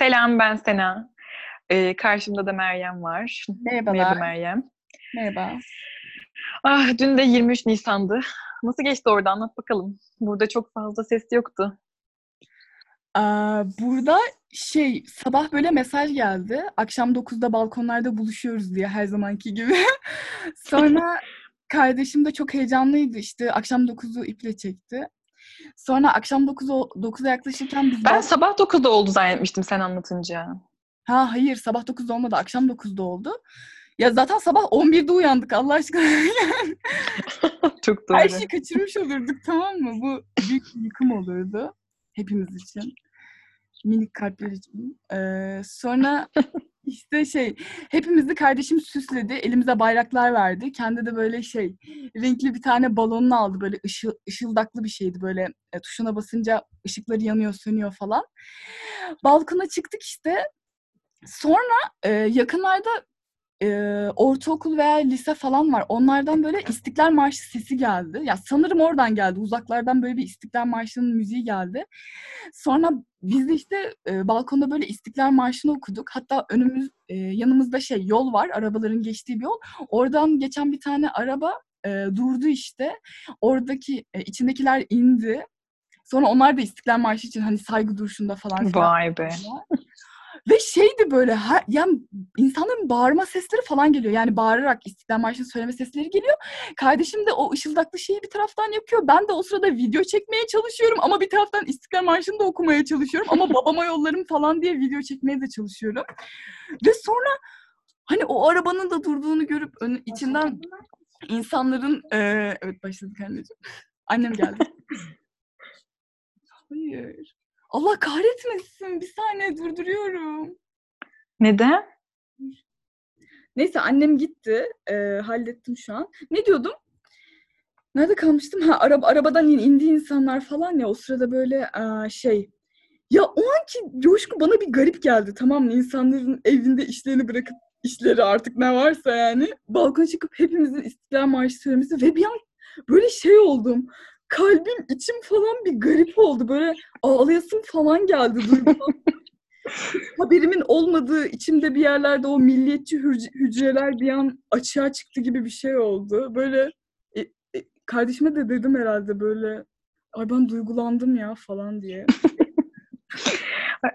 Selam ben Sena. Ee, karşımda da Meryem var. Merhabalar. Merhaba Meryem. Merhaba. Ah, dün de 23 Nisan'dı. Nasıl geçti orada anlat bakalım. Burada çok fazla ses yoktu. Aa, burada şey sabah böyle mesaj geldi. Akşam 9'da balkonlarda buluşuyoruz diye her zamanki gibi. Sonra kardeşim de çok heyecanlıydı işte. Akşam 9'u iple çekti. Sonra akşam 9'a 9'a yaklaşırken biz Ben sabah 9'da oldu zannetmiştim sen anlatınca. Ha hayır sabah 9'da olmadı. Akşam 9'da oldu. Ya zaten sabah 11'de uyandık Allah aşkına. çok doğru. Her şeyi kaçırmış olurduk tamam mı? Bu büyük bir yıkım olurdu hepimiz için. Minik kalpler için. Ee, sonra işte şey hepimizi kardeşim süsledi. Elimize bayraklar verdi. Kendi de böyle şey renkli bir tane balonunu aldı. Böyle ışıl, ışıldaklı bir şeydi. Böyle e, tuşuna basınca ışıkları yanıyor sönüyor falan. Balkona çıktık işte. Sonra e, yakınlarda e, ortaokul veya lise falan var. Onlardan böyle İstiklal Marşı sesi geldi. Ya sanırım oradan geldi. Uzaklardan böyle bir İstiklal Marşı'nın müziği geldi. Sonra biz de işte e, balkonda böyle İstiklal Marşı'nı okuduk. Hatta önümüz e, yanımızda şey yol var. Arabaların geçtiği bir yol. Oradan geçen bir tane araba e, durdu işte. Oradaki e, içindekiler indi. Sonra onlar da İstiklal Marşı için hani saygı duruşunda falan. Vay be. Ve şeydi böyle her, yani insanların bağırma sesleri falan geliyor. Yani bağırarak İstiklal Marşı'nı söyleme sesleri geliyor. Kardeşim de o ışıldaklı şeyi bir taraftan yapıyor. Ben de o sırada video çekmeye çalışıyorum ama bir taraftan İstiklal Marşı'nı da okumaya çalışıyorum. Ama babama yollarım falan diye video çekmeye de çalışıyorum. Ve sonra hani o arabanın da durduğunu görüp ön, içinden insanların eee, evet başladık anneciğim. Annem geldi. Hayır. Allah kahretmesin. Bir saniye durduruyorum. Neden? Neyse annem gitti. Eee, hallettim şu an. Ne diyordum? Nerede kalmıştım? Ha araba, arabadan in, indi insanlar falan ya. O sırada böyle aa, şey. Ya o anki coşku bana bir garip geldi. Tamam mı? İnsanların evinde işlerini bırakıp işleri artık ne varsa yani. Balkona çıkıp hepimizin İstiklal Marşı söylemesi ve bir an böyle şey oldum. Kalbim, içim falan bir garip oldu. Böyle ağlayasım falan geldi. Duygusal haberimin olmadığı içimde bir yerlerde o milliyetçi hüc- hücreler bir an açığa çıktı gibi bir şey oldu. Böyle e, e, kardeşime de dedim herhalde böyle ay ben duygulandım ya falan diye.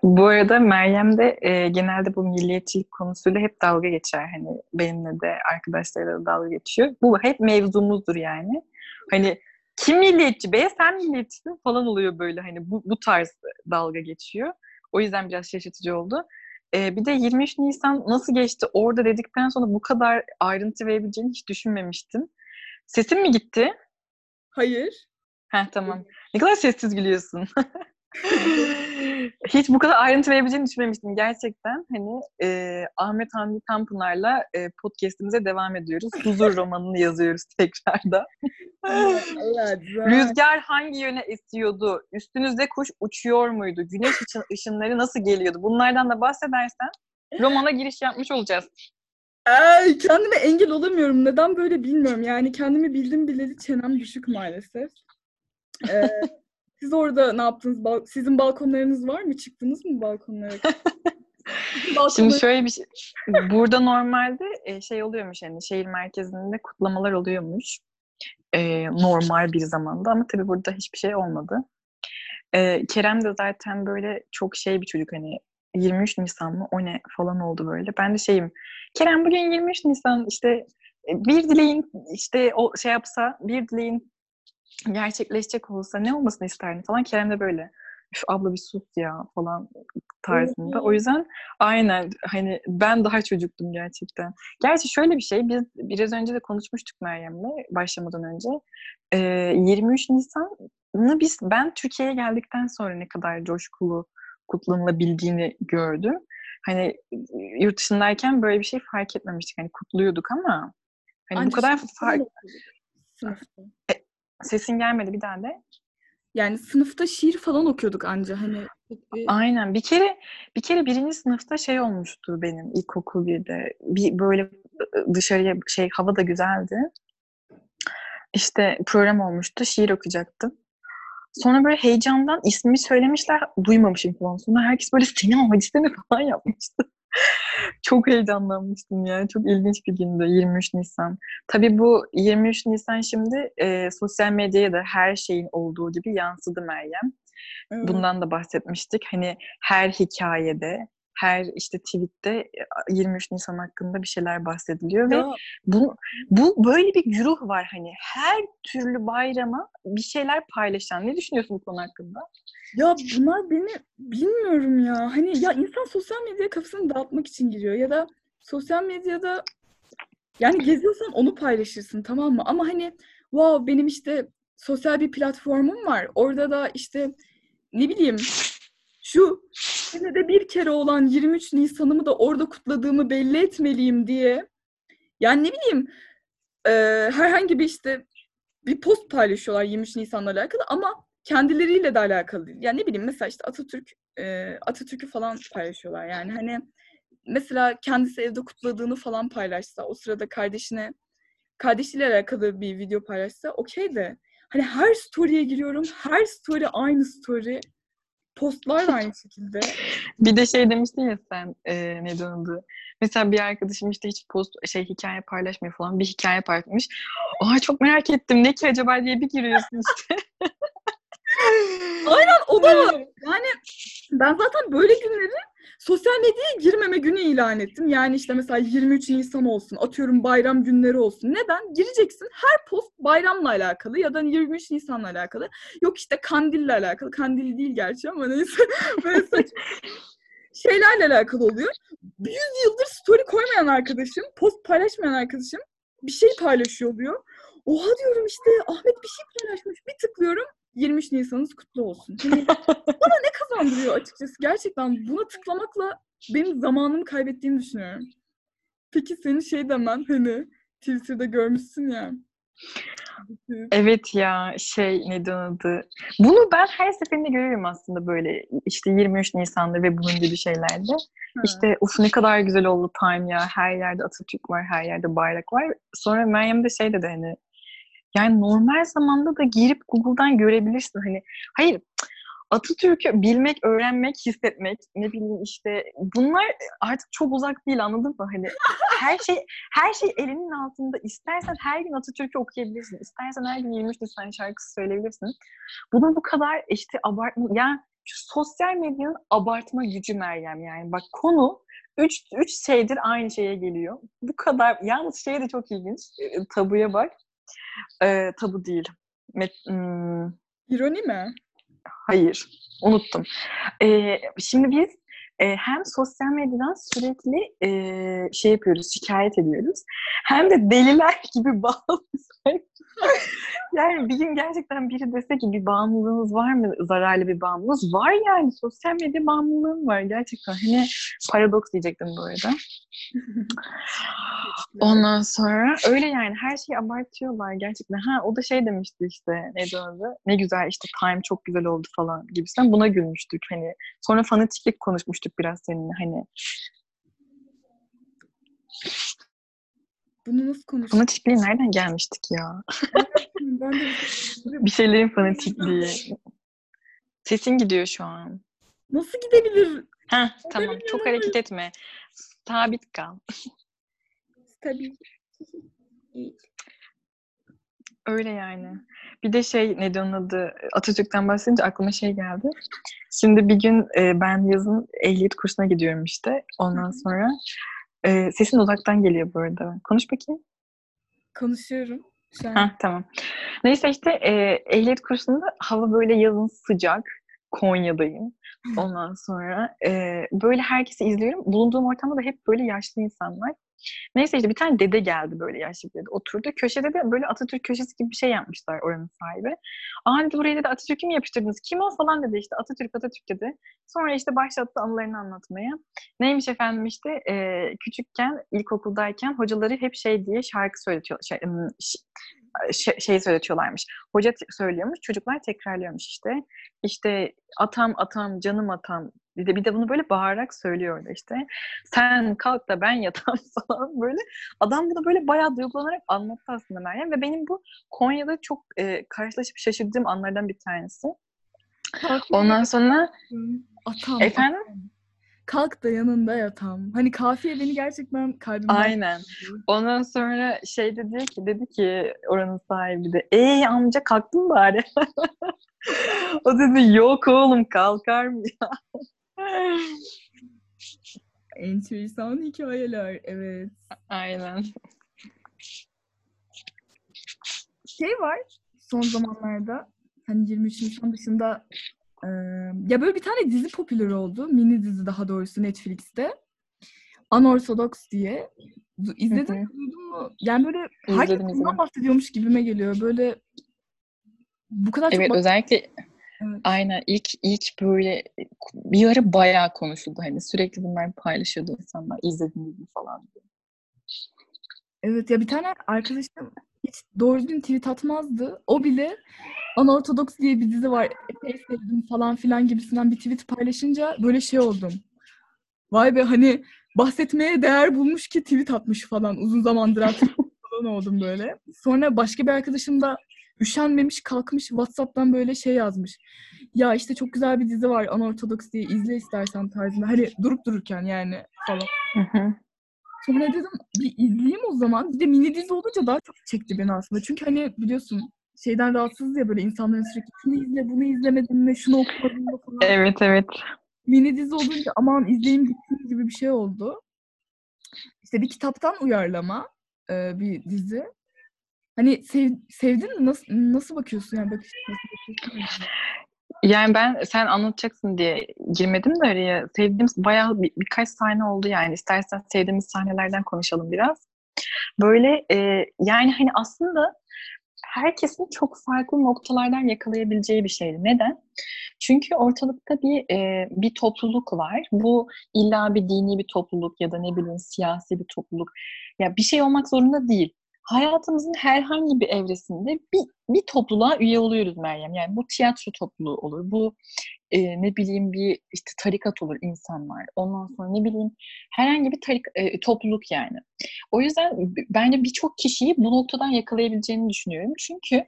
Bu arada Meryem de e, genelde bu milliyetçilik konusuyla hep dalga geçer. Hani benimle de arkadaşlarıyla da dalga geçiyor. Bu hep mevzumuzdur yani. Hani kim milliyetçi be sen milliyetçisin falan oluyor böyle hani bu, bu tarz dalga geçiyor. O yüzden biraz şaşırtıcı oldu. E, bir de 23 Nisan nasıl geçti orada dedikten sonra bu kadar ayrıntı verebileceğini hiç düşünmemiştim. Sesim mi gitti? Hayır. Heh tamam. Ne kadar sessiz gülüyorsun. Hiç bu kadar ayrıntı verebileceğini düşünmemiştim gerçekten. Hani e, Ahmet Hamdi Tanpınar'la e, podcastimize devam ediyoruz. Huzur romanını yazıyoruz tekrarda. evet. Rüzgar hangi yöne esiyordu? Üstünüzde kuş uçuyor muydu? Güneş için ışınları nasıl geliyordu? Bunlardan da bahsedersen romana giriş yapmış olacağız. Ay, kendime engel olamıyorum. Neden böyle bilmiyorum. Yani kendimi bildim bileli çenem düşük maalesef. Ee, siz orada ne yaptınız? Sizin balkonlarınız var mı? Çıktınız mı balkonlara? Şimdi şöyle bir şey. Burada normalde e, şey oluyormuş hani şehir merkezinde kutlamalar oluyormuş. E, normal bir zamanda ama tabii burada hiçbir şey olmadı. E, Kerem de zaten böyle çok şey bir çocuk hani 23 Nisan mı o ne falan oldu böyle. Ben de şeyim Kerem bugün 23 Nisan işte e, bir dileğin işte o şey yapsa bir dileğin gerçekleşecek olsa ne olmasını isterdin falan. Kerem de böyle Üf, abla bir sus ya falan tarzında. O yüzden aynen hani ben daha çocuktum gerçekten. Gerçi şöyle bir şey biz biraz önce de konuşmuştuk Meryem'le başlamadan önce. Ee, 23 Nisan'ı biz ben Türkiye'ye geldikten sonra ne kadar coşkulu kutlanılabildiğini gördüm. Hani yurt dışındayken böyle bir şey fark etmemiştik. Hani kutluyorduk ama hani bu Ancak kadar sınıfta fark... Sesin gelmedi bir daha de. Yani sınıfta şiir falan okuyorduk anca hani. Aynen. Bir kere bir kere birinci sınıfta şey olmuştu benim ilkokul birde. Bir böyle dışarıya şey hava da güzeldi. İşte program olmuştu. Şiir okuyacaktım. Sonra böyle heyecandan ismimi söylemişler. Duymamışım falan. Sonra herkes böyle sinema hadise mi falan yapmıştı. Çok heyecanlanmıştım ya. Çok ilginç bir gündü 23 Nisan. Tabii bu 23 Nisan şimdi e, sosyal medyaya da her şeyin olduğu gibi yansıdı Meryem. Evet. Bundan da bahsetmiştik. Hani her hikayede, her işte tweette 23 Nisan hakkında bir şeyler bahsediliyor ve Ya, bu bu böyle bir güruh var hani her türlü bayrama bir şeyler paylaşan. Ne düşünüyorsun bu konu hakkında? Ya bunlar beni bilmiyorum ya. Hani ya insan sosyal medyaya kafasını dağıtmak için giriyor ya da sosyal medyada yani geziyorsan onu paylaşırsın tamam mı? Ama hani wow benim işte sosyal bir platformum var. Orada da işte ne bileyim şu senede bir kere olan 23 Nisan'ımı da orada kutladığımı belli etmeliyim diye. Yani ne bileyim eee, herhangi bir işte bir post paylaşıyorlar 23 Nisan'la alakalı ama kendileriyle de alakalı değil. Yani ne bileyim mesela işte Atatürk eee, Atatürk'ü falan paylaşıyorlar. Yani hani mesela kendisi evde kutladığını falan paylaşsa o sırada kardeşine kardeşiyle alakalı bir video paylaşsa okey de hani her story'e giriyorum. Her story aynı story. Postlar da aynı şekilde. Bir de şey demiştin ya sen e, ne döndü? Mesela bir arkadaşım işte hiç post şey hikaye paylaşmıyor falan bir hikaye paylaşmış. Aa çok merak ettim ne ki acaba diye bir giriyorsun işte. Aynen o da var. Yani ben zaten böyle günleri sosyal medyaya girmeme günü ilan ettim. Yani işte mesela 23 Nisan olsun, atıyorum bayram günleri olsun. Neden? Gireceksin her post bayramla alakalı ya da 23 Nisan'la alakalı. Yok işte kandille alakalı. Kandil değil gerçi ama neyse. Böyle saçma şeylerle alakalı oluyor. 100 yıldır story koymayan arkadaşım, post paylaşmayan arkadaşım bir şey paylaşıyor oluyor. Oha diyorum işte Ahmet bir şey paylaşmış. Bir tıklıyorum 23 Nisan'ınız kutlu olsun. Hani bana ne kazandırıyor açıkçası? Gerçekten buna tıklamakla benim zamanımı kaybettiğimi düşünüyorum. Peki senin şey demen hani Twitter'da görmüşsün ya. Evet ya şey onun adı? Bunu ben her seferinde görüyorum aslında böyle işte 23 Nisan'da ve bunun gibi şeylerde. Ha. İşte uf ne kadar güzel oldu time ya. Her yerde Atatürk var, her yerde bayrak var. Sonra Meryem de şey dedi hani yani normal zamanda da girip Google'dan görebilirsin. Hani hayır Atatürk'ü bilmek, öğrenmek, hissetmek ne bileyim işte bunlar artık çok uzak değil anladın mı? Hani her şey her şey elinin altında. İstersen her gün Atatürk'ü okuyabilirsin. İstersen her gün 23 Nisan şarkısı söyleyebilirsin. Bunun bu kadar işte abartma yani şu sosyal medyanın abartma gücü Meryem yani. Bak konu üç, üç şeydir aynı şeye geliyor. Bu kadar. Yalnız şey de çok ilginç. E, Tabuya bak. Ee, tabu değil. Met- hmm, İroni mi? hayır. Unuttum. Ee, şimdi biz e, hem sosyal medyadan sürekli e, şey yapıyoruz, şikayet ediyoruz. Hem de deliler gibi bağımlıyız. yani bir gün gerçekten biri dese ki bir bağımlılığınız var mı? Zararlı bir bağımlılığınız var yani. Sosyal medya bağımlılığım var gerçekten. Hani paradoks diyecektim bu arada. Ondan sonra öyle yani her şeyi abartıyorlar gerçekten. Ha o da şey demişti işte ne diyordu? Ne güzel işte time çok güzel oldu falan gibisinden buna gülmüştük hani. Sonra fanatiklik konuşmuştuk biraz seninle hani. Bunu nasıl konuştuk? Fanatikliğe nereden gelmiştik ya? Ben de Bir şeylerin fanatikliği. Sesin gidiyor şu an. nasıl gidebilir? Ha tamam benim çok yanıma- hareket etme. Sabit kal. Tabii. Öyle yani. Bir de şey ne onun adı Atatürk'ten bahsedince aklıma şey geldi. Şimdi bir gün e, ben yazın ehliyet kursuna gidiyorum işte. Ondan sonra e, sesin uzaktan geliyor bu arada. Konuş bakayım. Konuşuyorum. Şu an. Ha tamam. Neyse işte e, ehliyet kursunda hava böyle yazın sıcak. Konya'dayım. Ondan sonra e, böyle herkesi izliyorum. Bulunduğum ortamda da hep böyle yaşlı insanlar. Neyse işte bir tane dede geldi böyle yaşlı dede. Oturdu. Köşede de böyle Atatürk köşesi gibi bir şey yapmışlar oranın sahibi. Aa dedi buraya dedi Atatürk'ü mü yapıştırdınız? Kim o falan dedi işte Atatürk Atatürk dedi. Sonra işte başlattı anılarını anlatmaya. Neymiş efendim işte e, küçükken ilkokuldayken hocaları hep şey diye şarkı söyletiyor. Şey, şey, şey söyletiyorlarmış. Hoca söylüyormuş, çocuklar tekrarlıyormuş işte. İşte atam atam canım atam bir de, bir de bunu böyle bağırarak söylüyor orada işte. Sen kalk da ben yatam falan böyle. Adam bunu böyle bayağı duygulanarak anlattı aslında Meryem ve benim bu Konya'da çok e, karşılaşıp şaşırdığım anlardan bir tanesi. Kalk, Ondan sonra atam. efendim Kalk da yanında yatam. Hani kafiye beni gerçekten kalbimden... aynen. Ondan sonra şey dedi ki dedi ki oranın sahibi de ey amca kalktın bari. o dedi yok oğlum kalkar mı ya? Enteresan hikayeler. Evet. Aynen. Şey var son zamanlarda hani 23 Nisan dışında e, ya böyle bir tane dizi popüler oldu. Mini dizi daha doğrusu Netflix'te. Unorthodox diye. İzledin mi? Duydun mu? Yani böyle herkes bundan bahsediyormuş gibime geliyor. Böyle bu kadar çok Evet özellikle Evet. aynen ilk ilk böyle bir ara bayağı konuşuldu hani sürekli bunlar paylaşıyordu insanlar izlediniz mi falan diye. Evet ya bir tane arkadaşım hiç doğru düzgün tweet atmazdı. O bile Unorthodox diye bir dizi var. Epey sevdim falan filan gibisinden bir tweet paylaşınca böyle şey oldum. Vay be hani bahsetmeye değer bulmuş ki tweet atmış falan. Uzun zamandır atmış falan oldum böyle. Sonra başka bir arkadaşım da üşenmemiş kalkmış WhatsApp'tan böyle şey yazmış. Ya işte çok güzel bir dizi var Unorthodox diye izle istersen tarzında. Hani durup dururken yani falan. Hı hı. Sonra dedim bir izleyeyim o zaman. Bir de mini dizi olunca daha çok çekti beni aslında. Çünkü hani biliyorsun şeyden rahatsız ya böyle insanların sürekli şunu izle bunu izlemedin mi şunu okumadın mı falan. Evet evet. Mini dizi olunca aman izleyeyim gitsin gibi bir şey oldu. İşte bir kitaptan uyarlama e, bir dizi. Hani sev, sevdin mi? Nasıl, nasıl bakıyorsun yani? Bakış, nasıl bakıyorsun? Yani ben sen anlatacaksın diye girmedim de araya. Sevdiğim bayağı bir, birkaç sahne oldu yani. İstersen sevdiğimiz sahnelerden konuşalım biraz. Böyle e, yani hani aslında herkesin çok farklı noktalardan yakalayabileceği bir şeydi. Neden? Çünkü ortalıkta bir e, bir topluluk var. Bu illa bir dini bir topluluk ya da ne bileyim siyasi bir topluluk. Ya bir şey olmak zorunda değil. Hayatımızın herhangi bir evresinde bir, bir topluluğa üye oluyoruz Meryem. Yani bu tiyatro topluluğu olur. Bu e, ne bileyim bir işte tarikat olur insanlar. Ondan sonra ne bileyim herhangi bir tarik, e, topluluk yani. O yüzden bence birçok kişiyi bu noktadan yakalayabileceğini düşünüyorum. Çünkü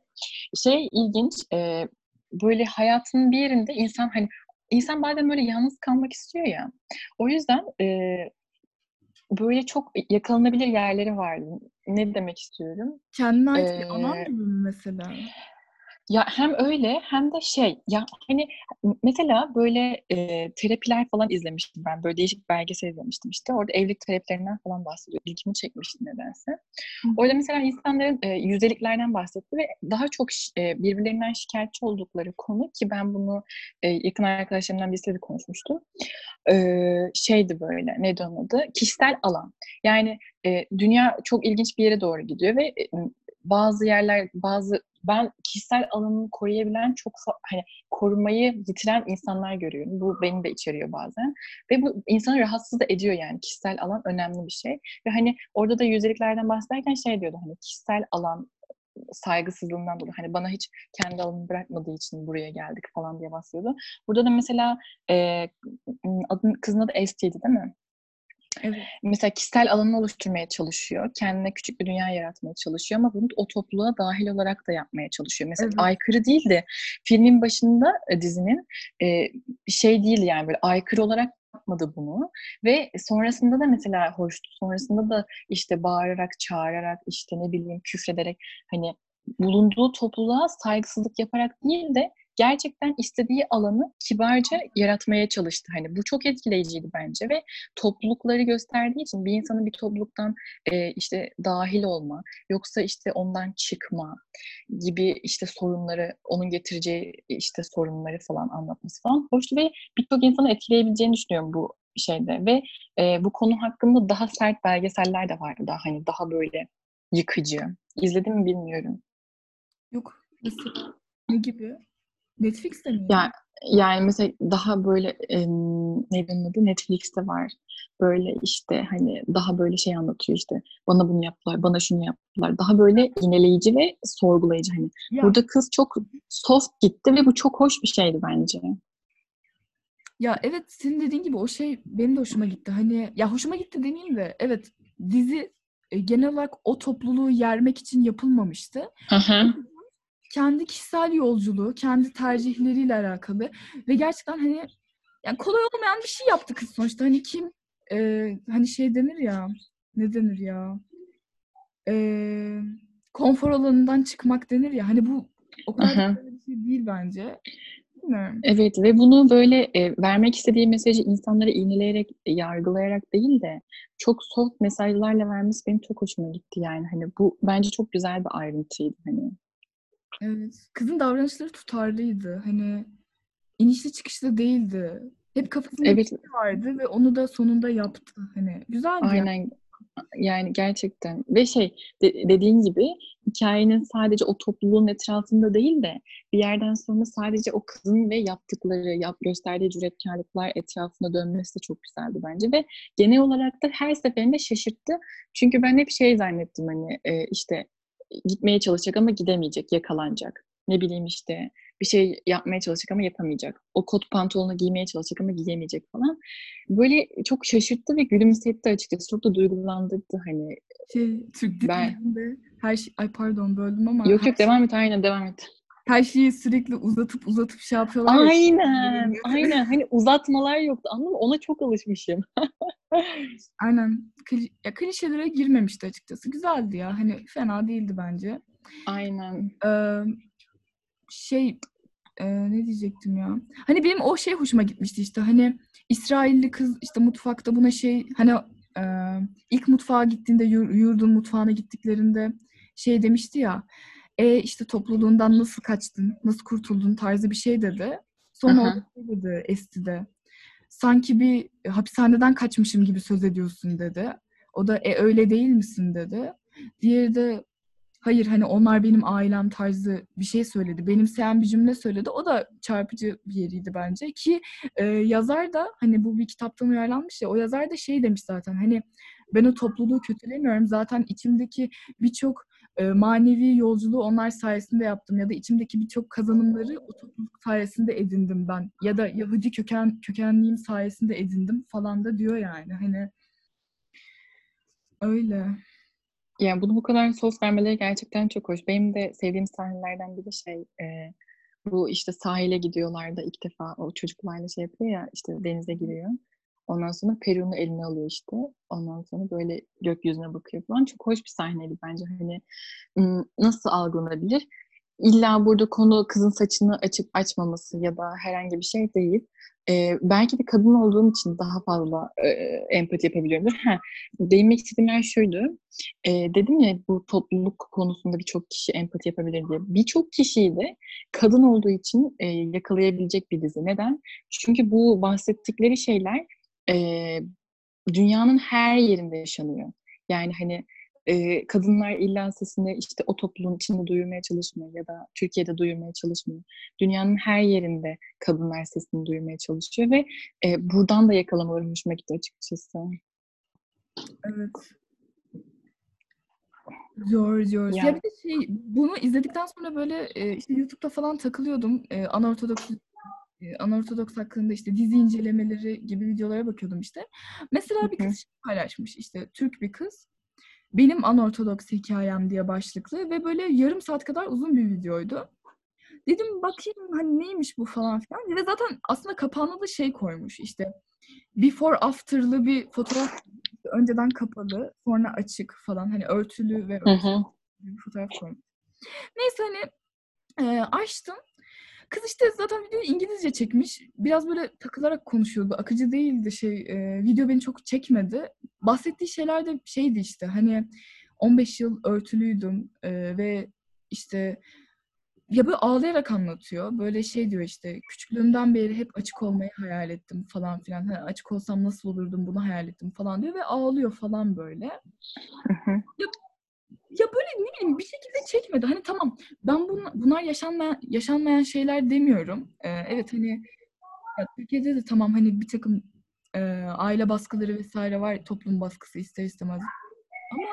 şey ilginç e, böyle hayatının bir yerinde insan hani insan bazen böyle yalnız kalmak istiyor ya. O yüzden e, böyle çok yakalanabilir yerleri vardı. Ne demek istiyorum? Kendine ait bir Ee, alan gibi mesela? Ya hem öyle hem de şey ya hani mesela böyle e, terapiler falan izlemiştim ben. Böyle değişik belgesel izlemiştim işte. Orada evlilik terapilerinden falan bahsediyor. İlgimi çekmişti nedense. Hı. Orada mesela insanların e, yüzdeliklerden bahsetti ve daha çok e, birbirlerinden şikayetçi oldukları konu ki ben bunu e, yakın arkadaşlarımdan birisiyle de konuşmuştum. E, şeydi böyle neydi onun adı? Kişisel alan. Yani e, dünya çok ilginç bir yere doğru gidiyor ve e, bazı yerler bazı ben kişisel alanını koruyabilen çok hani korumayı yitiren insanlar görüyorum. Bu beni de içeriyor bazen. Ve bu insanı rahatsız da ediyor yani. Kişisel alan önemli bir şey. Ve hani orada da yüzdeliklerden bahsederken şey diyordu hani kişisel alan saygısızlığından dolayı hani bana hiç kendi alanımı bırakmadığı için buraya geldik falan diye bahsediyordu. Burada da mesela e, adın, kızın adı Esti'ydi değil mi? Evet. mesela kişisel alanını oluşturmaya çalışıyor. Kendine küçük bir dünya yaratmaya çalışıyor ama bunu o topluluğa dahil olarak da yapmaya çalışıyor. Mesela Evet. aykırı değil de filmin başında e, dizinin e, şey değil yani böyle aykırı olarak yapmadı bunu ve sonrasında da mesela hoştu. Sonrasında da işte bağırarak, çağırarak, işte ne bileyim küfrederek hani bulunduğu topluluğa saygısızlık yaparak değil de gerçekten istediği alanı kibarca yaratmaya çalıştı. Hani bu çok etkileyiciydi bence ve toplulukları gösterdiği için bir insanın bir topluluktan e, işte dahil olma yoksa işte ondan çıkma gibi işte sorunları onun getireceği işte sorunları falan anlatması falan hoştu ve birçok insanı etkileyebileceğini düşünüyorum bu şeyde ve e, bu konu hakkında daha sert belgeseller de vardı daha hani daha böyle yıkıcı. İzledim mi bilmiyorum. Yok. Mesela ne gibi? Netflix'te mi? Ya yani mesela daha böyle neydi onun adı? Netflix'te var. Böyle işte hani daha böyle şey anlatıyor işte bana bunu yaptılar, bana şunu yaptılar. Daha böyle iğneleyici ve sorgulayıcı hani. Ya, Burada kız çok soft gitti ve bu çok hoş bir şeydi bence. ya evet senin dediğin gibi o şey benim de hoşuma gitti. Hani ya hoşuma gitti demeyeyim de evet dizi e, genel olarak o topluluğu yermek için yapılmamıştı. Hı hı. Kendi kişisel yolculuğu, kendi tercihleriyle alakalı ve gerçekten hani yani kolay olmayan bir şey yaptı kız sonuçta. Hani kim e, hani şey denir ya ne denir ya e, konfor alanından çıkmak denir ya hani bu o kadar Aha. bir şey değil bence. Bilmiyorum. Evet ve bunu böyle e, vermek istediği mesajı insanlara iğneleyerek, e, yargılayarak değil de çok soft mesajlarla vermesi benim çok hoşuma gitti yani. Hani bu bence çok güzel bir ayrıntıydı hani. Evet. Kızın davranışları tutarlıydı. Hani inişli çıkışlı değildi. Hep kafasında bir Evet, şey vardı ve onu da sonunda yaptı. Hani güzeldi yani. aynen yani gerçekten ve şey de- dediğin gibi hikayenin sadece o topluluğun etrafında değil de bir yerden sonra sadece o kızın ve yaptıkları, yap, gösterdiği cüretkarlıklar etrafında dönmesi de çok güzeldi bence ve genel olarak da her seferinde şaşırttı. Çünkü ben hep şey zannettim hani e, işte gitmeye çalışacak ama gidemeyecek, yakalanacak. Ne bileyim işte bir şey yapmaya çalışacak ama yapamayacak. O kot pantolonu giymeye çalışacak ama giyemeyecek falan. Böyle çok şaşırttı ve gülümsetti açıkçası. Çok da duygulandırdı hani. Şey, Türk Ben- dizilerinde her şey... Ay pardon böldüm ama Yok yok devam et aynen devam et. Her şeyi sürekli uzatıp uzatıp şey yapıyorlar ya. Aynen aynen hani uzatmalar yoktu anladın mı? Ona çok alışmışım. Aynen. Kli, ya, klişelere girmemişti açıkçası. Güzeldi ya. Hani fena değildi bence. Aynen. Ee, şey e, ne diyecektim ya? Hani benim o şey hoşuma gitmişti işte. Hani İsrailli kız işte mutfakta buna şey hani e, ilk mutfağa gittiğinde yur- yurdun mutfağına gittiklerinde şey demişti ya. E işte topluluğundan nasıl kaçtın? Nasıl kurtuldun tarzı bir şey dedi. Sonra Aha. şey dedi Esti de. Sanki bir hapishaneden kaçmışım gibi söz ediyorsun dedi. O da e öyle değil misin dedi. Diğeri de hayır hani onlar benim ailem tarzı bir şey söyledi. Benimseyen bir cümle söyledi. O da çarpıcı bir yeriydi bence ki e, yazar da hani bu bir kitaptan uyarlanmış ya o yazar da şey demiş zaten hani ben o topluluğu kötülemiyorum. Zaten içimdeki birçok e, manevi yolculuğu onlar sayesinde yaptım ya da içimdeki birçok kazanımları o topluluk sayesinde edindim ben ya da Yahudi köken kökenliğim sayesinde edindim falan da diyor yani hani öyle. Yani bunu bu kadar soft vermeleri gerçekten çok hoş. Benim de sevdiğim sahnelerden biri şey e, bu işte sahile gidiyorlar da ilk defa o çocuklarla şey yapıyor ya işte denize giriyor. Ondan sonra Peru'nu eline alıyor işte. Ondan sonra böyle gökyüzüne bakıyor falan. Çok hoş bir sahneydi bence. Hani nasıl algılanabilir? İlla burada konu kızın saçını açıp açmaması ya da herhangi bir şey değil. Ee, belki de kadın olduğum için daha fazla e, empati yapabiliyorumdur. Ha, değinmek istediğim yer şuydu. E, dedim ya bu topluluk konusunda birçok kişi empati yapabilir diye. Birçok kişiyi de kadın olduğu için e, yakalayabilecek bir dizi. Neden? Çünkü bu bahsettikleri şeyler e, dünyanın her yerinde yaşanıyor. Yani hani e, kadınlar illa sesini işte o topluluğun içinde duyurmaya çalışmıyor ya da Türkiye'de duyurmaya çalışmıyor. Dünyanın her yerinde kadınlar sesini duyurmaya çalışıyor ve e, buradan da yakalamaları hoşuma gitti açıkçası. Evet. Zor zor. Ya Ya. bir de şey bunu izledikten sonra böyle e, işte YouTube'da falan takılıyordum. E, Anortodoks Anortodoks hakkında işte dizi incelemeleri gibi videolara bakıyordum işte. Mesela bir kız şey paylaşmış işte Türk bir kız. Benim Anortodoks hikayem diye başlıklı ve böyle yarım saat kadar uzun bir videoydu. Dedim bakayım hani neymiş bu falan filan. Ve zaten aslında kapağına da şey koymuş işte before after'lı bir fotoğraf önceden kapalı sonra açık falan hani örtülü ve örtülü bir fotoğraf koymuş. Neyse hani e, açtım. Kız işte zaten videoyu İngilizce çekmiş. Biraz böyle takılarak konuşuyordu. Akıcı değildi şey. e, video beni çok çekmedi. Bahsettiği şeyler de şeydi işte hani 15 yıl örtülüydüm e, ve işte ya böyle ağlayarak anlatıyor. Böyle şey diyor işte küçüklüğümden beri hep açık olmayı hayal ettim falan filan. Hani açık olsam nasıl olurdum bunu hayal ettim falan diyor ve ağlıyor falan böyle. Hı. Ya böyle ne bileyim bir şekilde çekmedi. Hani tamam ben bun, bunlar yaşanmayan, yaşanmayan şeyler demiyorum. Ee, evet hani ya Türkiye'de de tamam hani bir takım e, aile baskıları vesaire var. Toplum baskısı ister istemez. Ama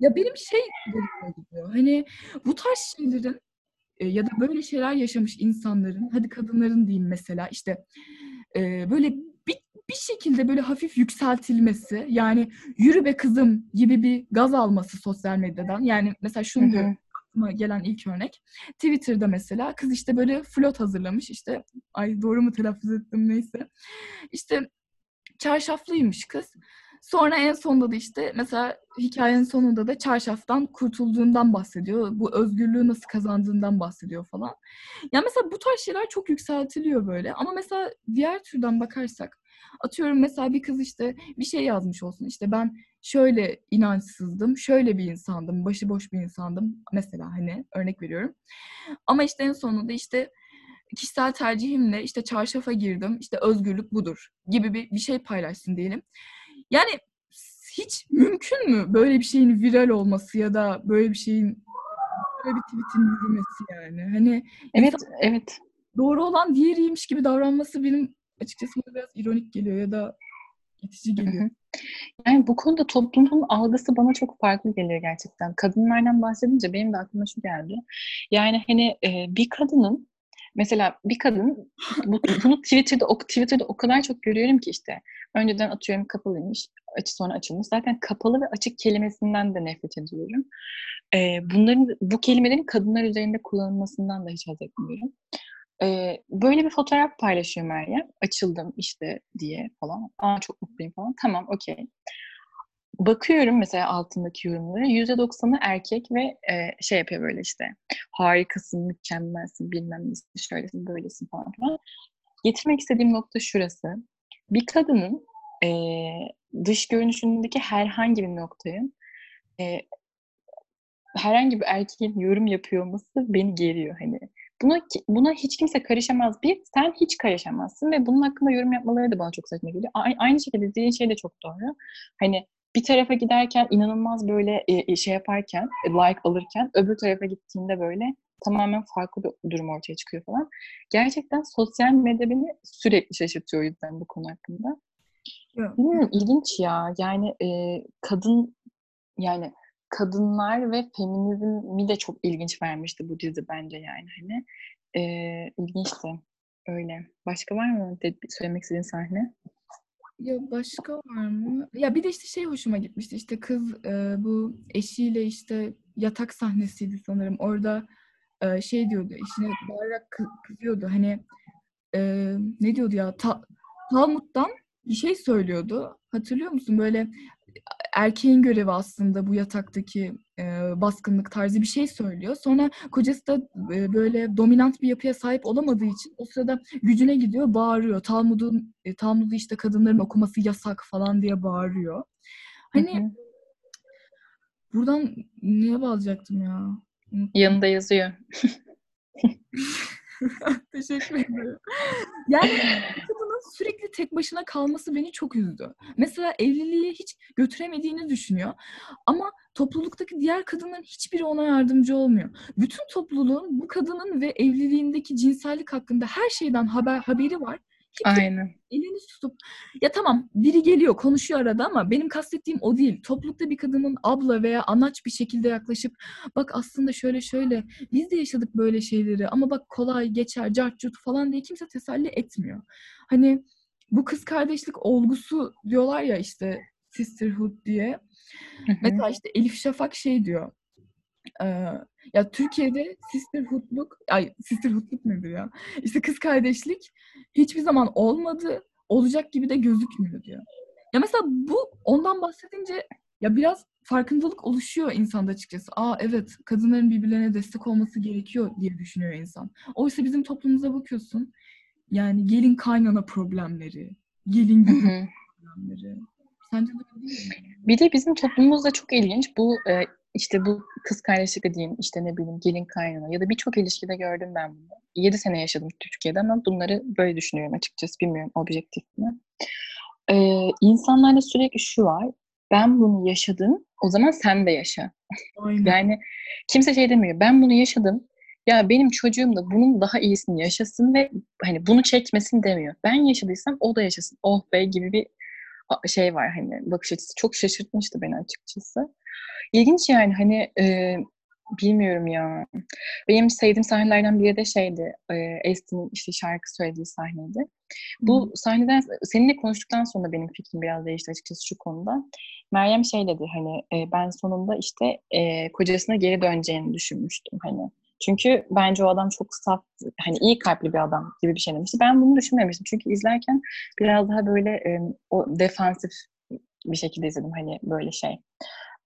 ya benim şey gidiyor. Hani bu tarz şeylerin e, ya da böyle şeyler yaşamış insanların, hadi kadınların diyeyim mesela işte e, böyle bir, şekilde böyle hafif yükseltilmesi yani yürü be kızım gibi bir gaz alması sosyal medyadan. Yani mesela şunu diyor aklıma gelen ilk örnek. Twitter'da mesela kız işte böyle flot hazırlamış. işte ay doğru mu telaffuz ettim neyse. İşte çarşaflıymış kız. Sonra en sonunda da işte mesela hikayenin sonunda da çarşaftan kurtulduğundan bahsediyor. Bu özgürlüğü nasıl kazandığından bahsediyor falan. Ya mesela bu tarz şeyler çok yükseltiliyor böyle. Ama mesela diğer türden bakarsak atıyorum mesela bir kız işte bir şey yazmış olsun. İşte ben şöyle inançsızdım, şöyle bir insandım, başıboş bir insandım mesela hani örnek veriyorum. Ama işte en sonunda işte kişisel tercihimle işte çarşafa girdim, işte özgürlük budur gibi bir, bir şey paylaşsın diyelim. Yani hiç mümkün mü böyle bir şeyin viral olması ya da böyle bir şeyin böyle bir tweetin yürümesi yani? Hani evet evet. Doğru olan diğeriymiş gibi davranması benim açıkçası biraz ironik geliyor ya da itici geliyor. Yani bu konuda toplumun algısı bana çok farklı geliyor gerçekten. Kadınlardan bahsedince benim de aklıma şu geldi. Yani hani e, bir kadının mesela bir kadın bu, bunu Twitter'da o, Twitter'da o kadar çok görüyorum ki işte önceden atıyorum kapalıymış açı sonra açılmış. Zaten kapalı ve açık kelimesinden de nefret ediyorum. E, bunların bu kelimelerin kadınlar üzerinde kullanılmasından da hiç haz etmiyorum. E, böyle bir fotoğraf paylaşıyor Meryem. Açıldım işte diye falan. Aa çok mutluyum falan. Tamam okey. Bakıyorum mesela altındaki yorumlara. Yüzde doksanı erkek ve e, şey yapıyor böyle işte. Harikasın, mükemmelsin, bilmem nesin, şöylesin, böylesin falan falan. Getirmek istediğim nokta şurası. Bir kadının e, dış görünüşündeki herhangi bir noktayı e, herhangi bir erkeğin yorum yapıyor olması beni geriyor hani. Buna, buna hiç kimse karışamaz. Bir, sen hiç karışamazsın ve bunun hakkında yorum yapmaları da bana çok saçma geliyor. Aynı şekilde dediğin şey de çok doğru. Hani bir tarafa giderken inanılmaz böyle e, şey yaparken, e, like alırken öbür tarafa gittiğinde böyle tamamen farklı bir durum ortaya çıkıyor falan. Gerçekten sosyal medya beni sürekli şaşırtıyor o yüzden bu konu hakkında. Bilmiyorum, ilginç ya. Yani e, kadın yani kadınlar ve feminizmi de çok ilginç vermişti bu dizi bence yani hani. E, ilginçti. Öyle. Başka var mı de, söylemek istediğin sahne? Ya başka var mı? Ya bir de işte şey hoşuma gitmişti. İşte kız e, bu eşiyle işte yatak sahnesiydi sanırım. Orada e, şey diyordu. Eşine bağırarak kızıyordu. Hani e, ne diyordu ya? Ta, Talmud'dan bir şey söylüyordu. Hatırlıyor musun? Böyle erkeğin görevi aslında bu yataktaki e, baskınlık tarzı bir şey söylüyor. Sonra kocası da e, böyle dominant bir yapıya sahip olamadığı için o sırada gücüne gidiyor, bağırıyor. Talmud'un e, Talmud'u işte kadınların okuması yasak falan diye bağırıyor. Hani hı hı. buradan neye bağlayacaktım ya? Yanında yazıyor. Teşekkür ederim. Yani kadının sürekli tek başına kalması beni çok üzdü. Mesela evliliği hiç götüremediğini düşünüyor. Ama topluluktaki diğer kadınların hiçbiri ona yardımcı olmuyor. Bütün topluluğun bu kadının ve evliliğindeki cinsellik hakkında her şeyden haber haberi var. Aynen. Elini tutup ya tamam biri geliyor konuşuyor arada ama benim kastettiğim o değil. Toplulukta bir kadının abla veya anaç bir şekilde yaklaşıp bak aslında şöyle şöyle biz de yaşadık böyle şeyleri ama bak kolay geçer cartcut falan diye kimse teselli etmiyor. Hani bu kız kardeşlik olgusu diyorlar ya işte sisterhood diye. Hı hı. Mesela işte Elif Şafak şey diyor. E, ya Türkiye'de sisterhoodluk, ay sisterhoodluk nedir ya? İşte kız kardeşlik hiçbir zaman olmadı, olacak gibi de gözükmüyor diyor. Ya mesela bu ondan bahsedince ya biraz farkındalık oluşuyor insanda açıkçası. Aa evet kadınların birbirlerine destek olması gerekiyor diye düşünüyor insan. Oysa bizim toplumumuza bakıyorsun. Yani gelin kaynana problemleri, gelin problemleri. Sence de değil mi? Bir de bizim toplumumuzda çok ilginç bu e, işte bu kız kardeşlik diyeyim işte ne bileyim gelin kaynana ya da birçok ilişkide gördüm ben bunu. 7 sene yaşadım Türkiye'de ama bunları böyle düşünüyorum açıkçası bilmiyorum objektif mi. Ee, insanlarda sürekli şu var ben bunu yaşadım o zaman sen de yaşa. Aynen. yani kimse şey demiyor ben bunu yaşadım ya benim çocuğum da bunun daha iyisini yaşasın ve hani bunu çekmesin demiyor. Ben yaşadıysam o da yaşasın. Oh be gibi bir şey var hani bakış açısı. Çok şaşırtmıştı beni açıkçası. İlginç yani hani e, bilmiyorum ya. Benim sevdiğim sahnelerden biri de şeydi. E, Estin'in işte şarkı söylediği sahneydi. Bu hmm. sahneden seninle konuştuktan sonra benim fikrim biraz değişti açıkçası şu konuda. Meryem şey dedi hani e, ben sonunda işte e, kocasına geri döneceğini düşünmüştüm hani. Çünkü bence o adam çok saf, hani iyi kalpli bir adam gibi bir şey demişti. Ben bunu düşünmemiştim. Çünkü izlerken biraz daha böyle e, o defansif bir şekilde izledim. Hani böyle şey.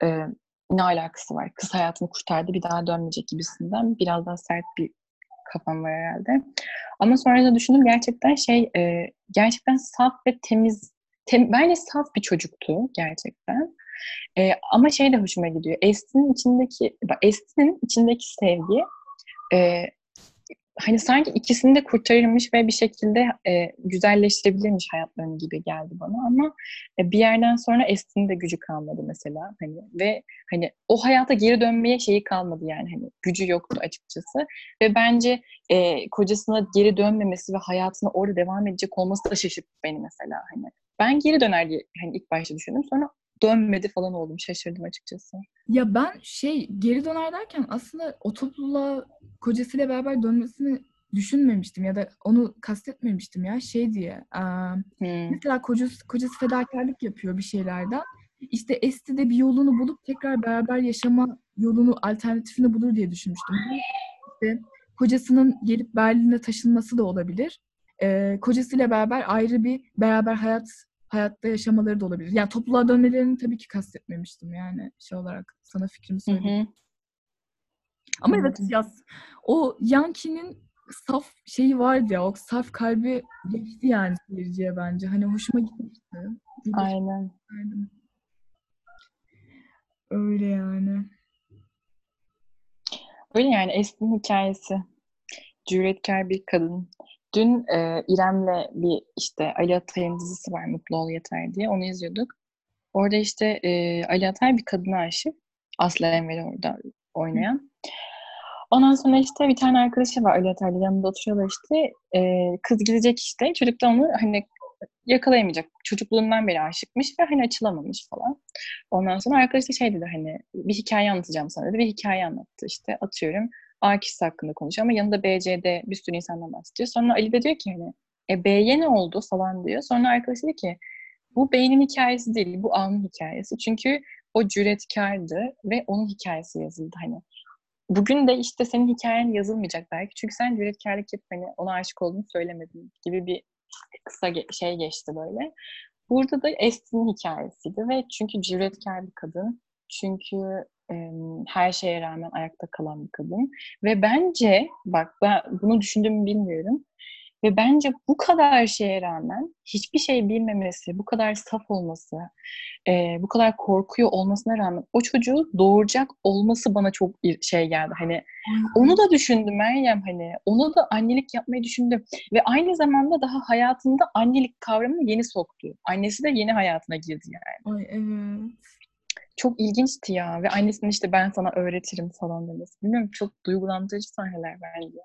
E, ne alakası var? Kız hayatını kurtardı bir daha dönmeyecek gibisinden. Biraz daha sert bir kafam var herhalde. Ama sonra da düşündüm gerçekten şey e, gerçekten saf ve temiz tem, bence saf bir çocuktu gerçekten. E, ama şey de hoşuma gidiyor. Estin'in içindeki Estin'in içindeki sevgi e, hani sanki ikisini de kurtarırmış ve bir şekilde e, güzelleştirebilirmiş hayatlarını gibi geldi bana ama e, bir yerden sonra Estin'in de gücü kalmadı mesela hani ve hani o hayata geri dönmeye şeyi kalmadı yani hani gücü yoktu açıkçası ve bence e, kocasına geri dönmemesi ve hayatına orada devam edecek olması da şaşırttı beni mesela hani ben geri döner diye hani ilk başta düşündüm sonra dönmedi falan oldum. Şaşırdım açıkçası. Ya ben şey geri döner derken aslında o topluluğa kocasıyla beraber dönmesini düşünmemiştim ya da onu kastetmemiştim ya şey diye. hmm. Mesela kocası, kocası fedakarlık yapıyor bir şeylerden. İşte Esti de bir yolunu bulup tekrar beraber yaşama yolunu, alternatifini bulur diye düşünmüştüm. İşte kocasının gelip Berlin'e taşınması da olabilir. Ee, kocasıyla beraber ayrı bir beraber hayat hayatta yaşamaları da olabilir. Yani topluluğa dönmelerini tabii ki kastetmemiştim yani şey olarak sana fikrimi söyleyeyim. Ama evet yaz. O Yankee'nin saf şeyi vardı ya, o saf kalbi geçti yani seyirciye bence. Hani hoşuma gitmişti. Aynen. Öyle yani. Öyle yani Estin hikayesi. Cüretkar bir kadın. Dün e, İrem'le bir işte Ali Atay'ın dizisi var Mutlu Ol Yeter diye. Onu izliyorduk. Orada işte e, Ali Atay bir kadına aşık. Aslı Enver'i orada oynayan. Ondan sonra işte bir tane arkadaşı var Ali Atay'la yanında oturuyorlar işte. E, kız gidecek işte. Çocuk da onu hani yakalayamayacak. Çocukluğundan beri aşıkmış ve hani açılamamış falan. Ondan sonra arkadaş da şey dedi hani bir hikaye anlatacağım sana dedi. Bir hikaye anlattı işte atıyorum. A kişisi hakkında konuşuyor ama yanında B, C, D bir sürü insandan bahsediyor. Sonra Ali de diyor ki hani e, B'ye ne oldu falan diyor. Sonra arkadaşı diyor ki bu B'nin hikayesi değil, bu A'nın hikayesi. Çünkü o cüretkardı ve onun hikayesi yazıldı hani. Bugün de işte senin hikayen yazılmayacak belki. Çünkü sen cüretkarlık yapıp hani ona aşık olduğunu söylemedin gibi bir kısa ge- şey geçti böyle. Burada da Estin'in hikayesiydi ve çünkü cüretkar bir kadın. Çünkü her şeye rağmen ayakta kalan bir kadın. Ve bence, bak ben bunu düşündüğümü bilmiyorum. Ve bence bu kadar şeye rağmen hiçbir şey bilmemesi, bu kadar saf olması, e, bu kadar korkuyor olmasına rağmen o çocuğu doğuracak olması bana çok şey geldi. Hani onu da düşündüm Meryem hani onu da annelik yapmayı düşündüm ve aynı zamanda daha hayatında annelik kavramını yeni soktu. Annesi de yeni hayatına girdi yani. Ay evet çok ilginçti ya. Ve annesinin işte ben sana öğretirim falan demesi. Bilmiyorum çok duygulandırıcı sahneler bence.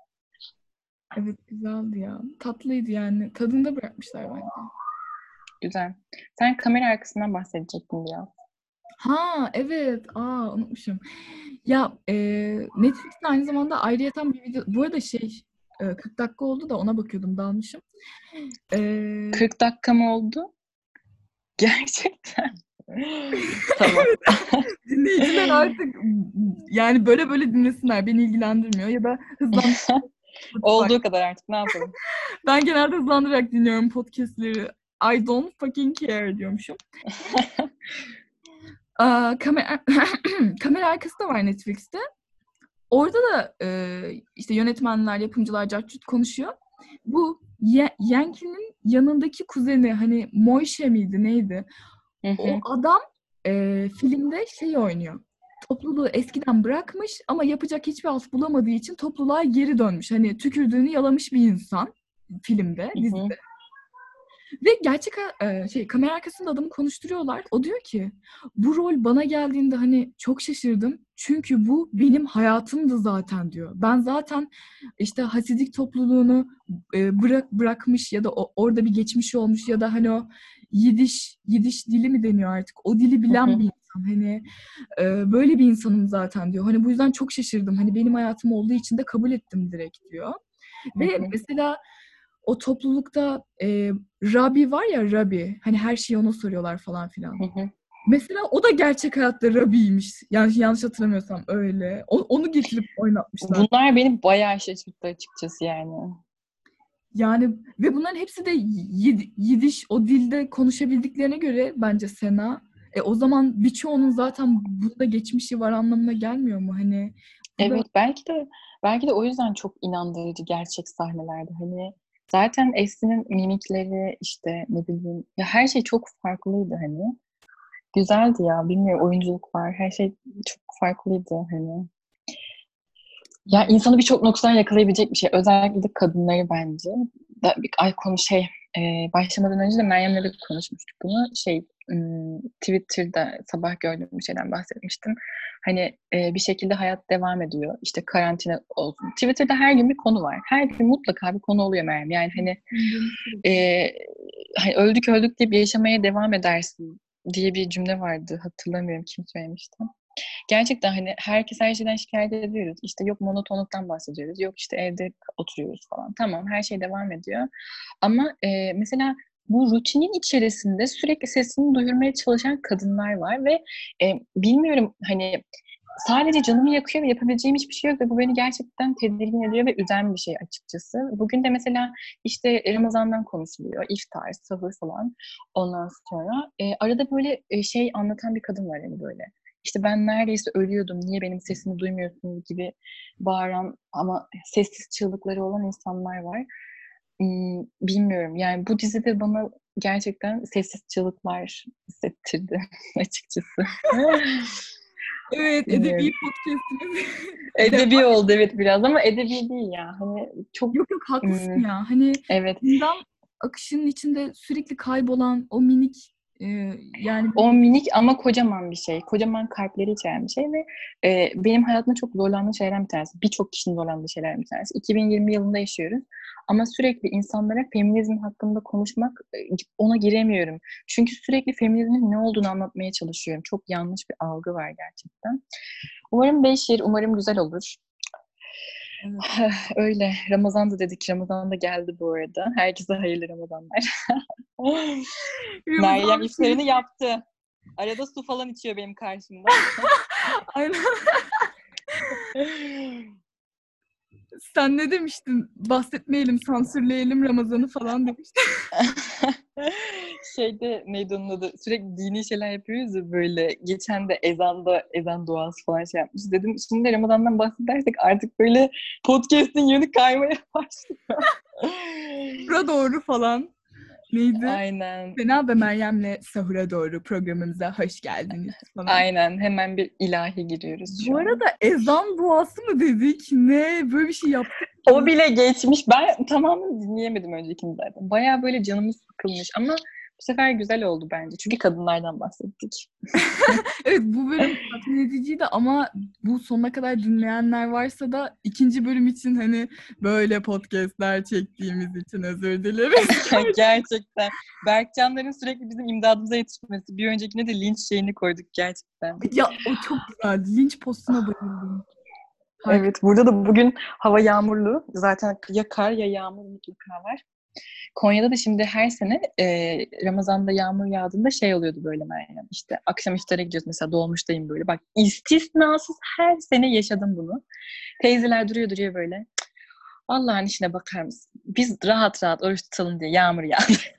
Evet güzeldi ya. Tatlıydı yani. Tadında bırakmışlar bence. Güzel. Sen kamera arkasından bahsedecektin biraz. Ha evet. Aa unutmuşum. Ya e, Netflix'te aynı zamanda ayrıyeten bir video. Bu arada şey 40 dakika oldu da ona bakıyordum dalmışım. E, 40 dakika mı oldu? Gerçekten. tamam. Dinleyiciler artık yani böyle böyle dinlesinler. Beni ilgilendirmiyor ya da hızlandırarak. Olduğu kadar artık ne yapalım. ben genelde hızlandırarak dinliyorum podcastleri. I don't fucking care diyormuşum. Aa, kamera, kamera arkası da var Netflix'te. Orada da e, işte yönetmenler, yapımcılar, Cartçut konuşuyor. Bu Ye- Yankee'nin yanındaki kuzeni hani Moishe miydi neydi? Hı hı. O adam e, filmde şey oynuyor. Topluluğu eskiden bırakmış ama yapacak hiçbir alt bulamadığı için topluluğa geri dönmüş. Hani tükürdüğünü yalamış bir insan filmde, dizide. Hı hı. Ve gerçek e, şey kamera arkasında adamı konuşturuyorlar. O diyor ki bu rol bana geldiğinde hani çok şaşırdım. Çünkü bu benim hayatımdı zaten diyor. Ben zaten işte hasidik topluluğunu e, bırak bırakmış ya da orada bir geçmiş olmuş ya da hani o Yidiş, Yidiş dili mi deniyor artık? O dili bilen bir zaten. Hani e, böyle bir insanım zaten diyor. Hani bu yüzden çok şaşırdım. Hani benim hayatım olduğu için de kabul ettim direkt diyor. Ve Hı hı. mesela o toplulukta e, Rabbi var ya Rabbi. Hani her şeyi ona soruyorlar falan filan. Hı hı. Mesela o da gerçek hayatta Rabbi'ymiş. Yani yanlış hatırlamıyorsam öyle. O- onu getirip oynatmışlar. Bunlar beni bayağı şaşırttı açıkçası yani. Yani ve bunların hepsi de Yid- Yidiş o dilde konuşabildiklerine göre bence Sena. E o zaman birçoğunun zaten burada geçmişi var anlamına gelmiyor mu? Hani bu da- Evet belki de belki de o yüzden çok inandırıcı gerçek sahnelerde. Hani zaten Esin'in mimikleri işte ne bileyim ya her şey çok farklıydı hani. Güzeldi ya. Bilmiyorum oyunculuk var. Her şey çok farklıydı hani. Ya insanı birçok noktadan yakalayabilecek bir şey. Özellikle de kadınları bence. Da, bir, ay konu şey e, başlamadan önce de Meryem'le de konuşmuştuk bunu. Şey Twitter'da sabah gördüğüm bir şeyden bahsetmiştim. Hani e, bir şekilde hayat devam ediyor. İşte karantina olsun. Twitter'da her gün bir konu var. Her gün mutlaka bir konu oluyor Meryem. Yani hani e, hani öldük öldük deyip yaşamaya devam edersin diye bir cümle vardı. Hatırlamıyorum kim söylemişti. Gerçekten hani herkes her şeyden şikayet ediyoruz. İşte yok monotonluktan bahsediyoruz. Yok işte evde oturuyoruz falan. Tamam her şey devam ediyor. Ama e, mesela bu rutinin içerisinde sürekli sesini duyurmaya çalışan kadınlar var ve e, bilmiyorum hani sadece canımı yakıyor ve yapabileceğim hiçbir şey yok ve bu beni gerçekten tedirgin ediyor ve üzen bir şey açıkçası. Bugün de mesela işte Ramazan'dan konuşuluyor. iftar, sahur falan. Ondan sonra e, arada böyle e, şey anlatan bir kadın var yani böyle. İşte ben neredeyse ölüyordum, niye benim sesimi duymuyorsunuz gibi bağıran ama sessiz çığlıkları olan insanlar var. Bilmiyorum yani bu dizide bana gerçekten sessiz çığlıklar hissettirdi açıkçası. Evet, edebi podcast'imiz. Edebi oldu evet biraz ama edebi değil ya. Hani çok yok yok haklısın ya. Hani evet. gündem akışının içinde sürekli kaybolan o minik yani O minik ama kocaman bir şey. Kocaman kalpleri içeren bir şey ve e, benim hayatımda çok zorlandığım şeylerden bir tanesi. Birçok kişinin zorlandığı şeylerden bir tanesi. 2020 yılında yaşıyoruz. Ama sürekli insanlara feminizm hakkında konuşmak ona giremiyorum. Çünkü sürekli feminizmin ne olduğunu anlatmaya çalışıyorum. Çok yanlış bir algı var gerçekten. Umarım Beşir, umarım güzel olur. Evet. Öyle. Ramazan da dedik. Ramazan da geldi bu arada. Herkese hayırlı Ramazanlar. Meryem iftarını yaptı. Arada su falan içiyor benim karşımda. Aynen. Sen ne demiştin? Bahsetmeyelim, sansürleyelim Ramazan'ı falan demiştin. Şeyde neydi onun adı? Sürekli dini şeyler yapıyoruz ya böyle. Geçen de ezanda ezan duası falan şey yapmış. Dedim şimdi Ramazan'dan bahsedersek artık böyle podcast'in yönü kaymaya başlıyor. Sahura doğru falan. Neydi? Aynen. Sena ve Meryem'le Sahura doğru programımıza hoş geldiniz falan. Aynen. Hemen bir ilahi giriyoruz şu Bu an. arada ezan duası mı dedik? Ne? Böyle bir şey yaptık. O bile geçmiş. Ben tamamen dinleyemedim öncekini zaten. Baya böyle canımız sıkılmış ama bu sefer güzel oldu bence. Çünkü kadınlardan bahsettik. Evet bu bölüm tatmin ediciydi ama bu sonuna kadar dinleyenler varsa da ikinci bölüm için hani böyle podcastler çektiğimiz için özür dileriz. gerçekten. Berkcanların sürekli bizim imdadımıza yetişmesi. Bir öncekine de linç şeyini koyduk gerçekten. ya o çok güzel. Linç postuna bayıldım. Evet, burada da bugün hava yağmurlu. Zaten ya kar ya yağmur mutlaka var. Konya'da da şimdi her sene e, Ramazan'da yağmur yağdığında şey oluyordu böyle Meryem. İşte akşam iftara gidiyoruz mesela dolmuştayım böyle. Bak istisnasız her sene yaşadım bunu. Teyzeler duruyor duruyor böyle. "Cık, Allah'ın işine bakar mısın? Biz rahat rahat oruç tutalım diye yağmur yağdı.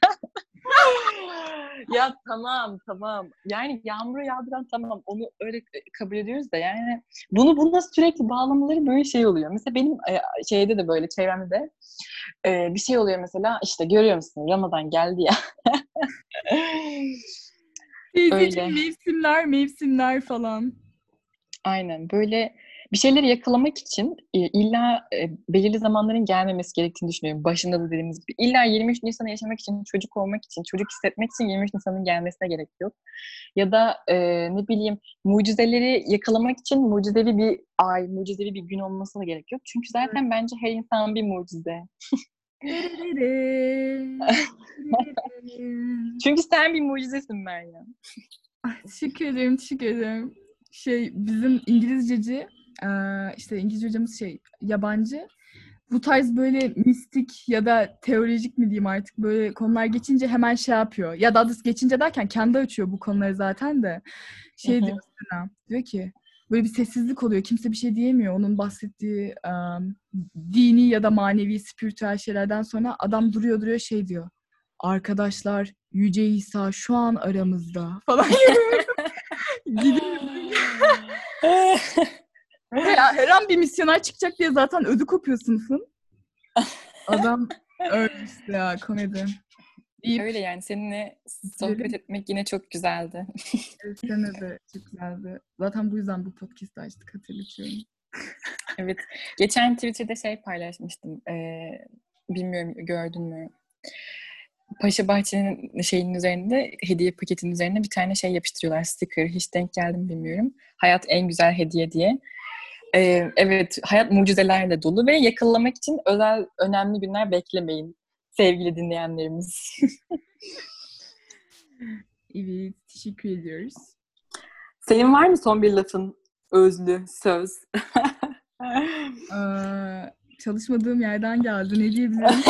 ya tamam tamam. Yani yağmuru yağdıran tamam onu öyle kabul ediyoruz da yani bunu buna sürekli bağlamaları böyle şey oluyor. Mesela benim e, şeyde de böyle çevremde de e, bir şey oluyor mesela işte görüyor musun Ramazan geldi ya. Teyzeciğim mevsimler mevsimler falan. Aynen böyle bir şeyleri yakalamak için e, illa e, belirli zamanların gelmemesi gerektiğini düşünüyorum. Başında da dediğimiz gibi. İlla 23 Nisan'ı yaşamak için, çocuk olmak için, çocuk hissetmek için 23 Nisan'ın gelmesine gerek yok. Ya da e, ne bileyim mucizeleri yakalamak için mucizevi bir ay, mucizevi bir gün olmasına gerek yok. Çünkü zaten bence her insan bir mucize. Çünkü sen bir mucizesin Meryem. Ay, teşekkür ederim, teşekkür ederim. Şey bizim İngilizceci işte İngilizce hocamız şey yabancı. Bu tarz böyle mistik ya da teolojik mi diyeyim artık böyle konular geçince hemen şey yapıyor. Ya da geçince derken kendi açıyor bu konuları zaten de. Şey diyor mesela, diyor ki böyle bir sessizlik oluyor. Kimse bir şey diyemiyor. Onun bahsettiği em, dini ya da manevi, spiritüel şeylerden sonra adam duruyor duruyor şey diyor. Arkadaşlar Yüce İsa şu an aramızda falan gibi. Ya her an bir misyoner çıkacak diye zaten ödü kopuyor sınıfın. Adam öyle işte ya komedi. İyi Öyle yani seninle sohbet etmek yine çok güzeldi. sene de çok güzeldi. Zaten bu yüzden bu podcast'ı açtık hatırlatıyorum. Evet. Geçen Twitter'da şey paylaşmıştım. Ee, bilmiyorum gördün mü? Paşa Bahçe'nin şeyinin üzerinde, hediye paketinin üzerine bir tane şey yapıştırıyorlar. Sticker. Hiç denk geldim bilmiyorum. Hayat en güzel hediye diye. Ee, evet, hayat mucizelerle dolu ve yakalamak için özel, önemli günler beklemeyin sevgili dinleyenlerimiz. Evet, teşekkür ediyoruz. Senin var mı son bir lafın? Özlü, söz. Ee, çalışmadığım yerden geldi. Ne diyebilirim?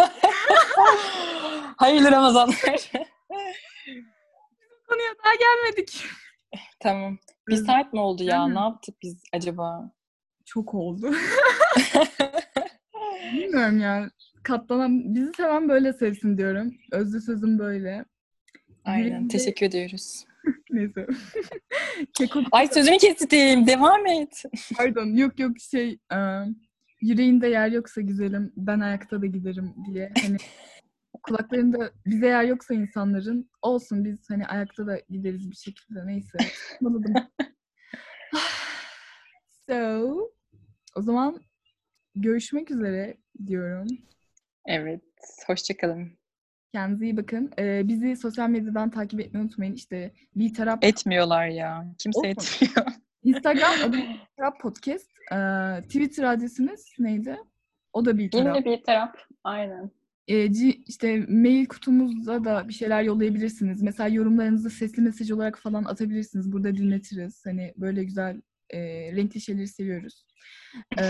Hayırlı Ramazanlar. Konuya daha gelmedik. tamam. Bir saat mi oldu ya? Ne yaptık biz acaba? Çok oldu. Bilmiyorum ya. Katlanan, bizi seven böyle sevsin diyorum. Özlü sözüm böyle. Aynen. Yüreğimde- Teşekkür ediyoruz. Neyse. Keko Ay sözünü kestim. Devam et. Pardon yok yok şey e, yüreğinde yer yoksa güzelim ben ayakta da giderim diye hani kulaklarında bize yer yoksa insanların olsun biz hani ayakta da gideriz bir şekilde neyse. Anladım. so o zaman görüşmek üzere diyorum. Evet. Hoşçakalın. Kendinize iyi bakın. E, bizi sosyal medyadan takip etmeyi unutmayın. İşte bir taraf Etmiyorlar ya. Kimse Olsun. etmiyor. Instagram adı bir taraf podcast. E, Twitter adresimiz neydi? O da bir taraf. Yine bir taraf. Aynen. E, ci- işte mail kutumuzda da bir şeyler yollayabilirsiniz. Mesela yorumlarınızı sesli mesaj olarak falan atabilirsiniz. Burada dinletiriz. Hani böyle güzel e, renkli şeyleri seviyoruz. E,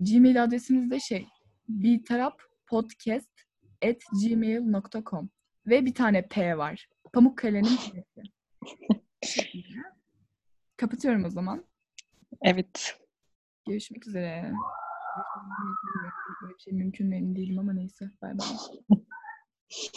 Gmail adresimiz de şey bir taraf podcast at gmail.com ve bir tane P var. Pamukkale'nin P'si. Kapatıyorum o zaman. Evet. Görüşmek üzere. Böyle bir şey mümkün mü emin değilim ama neyse. Bay bay.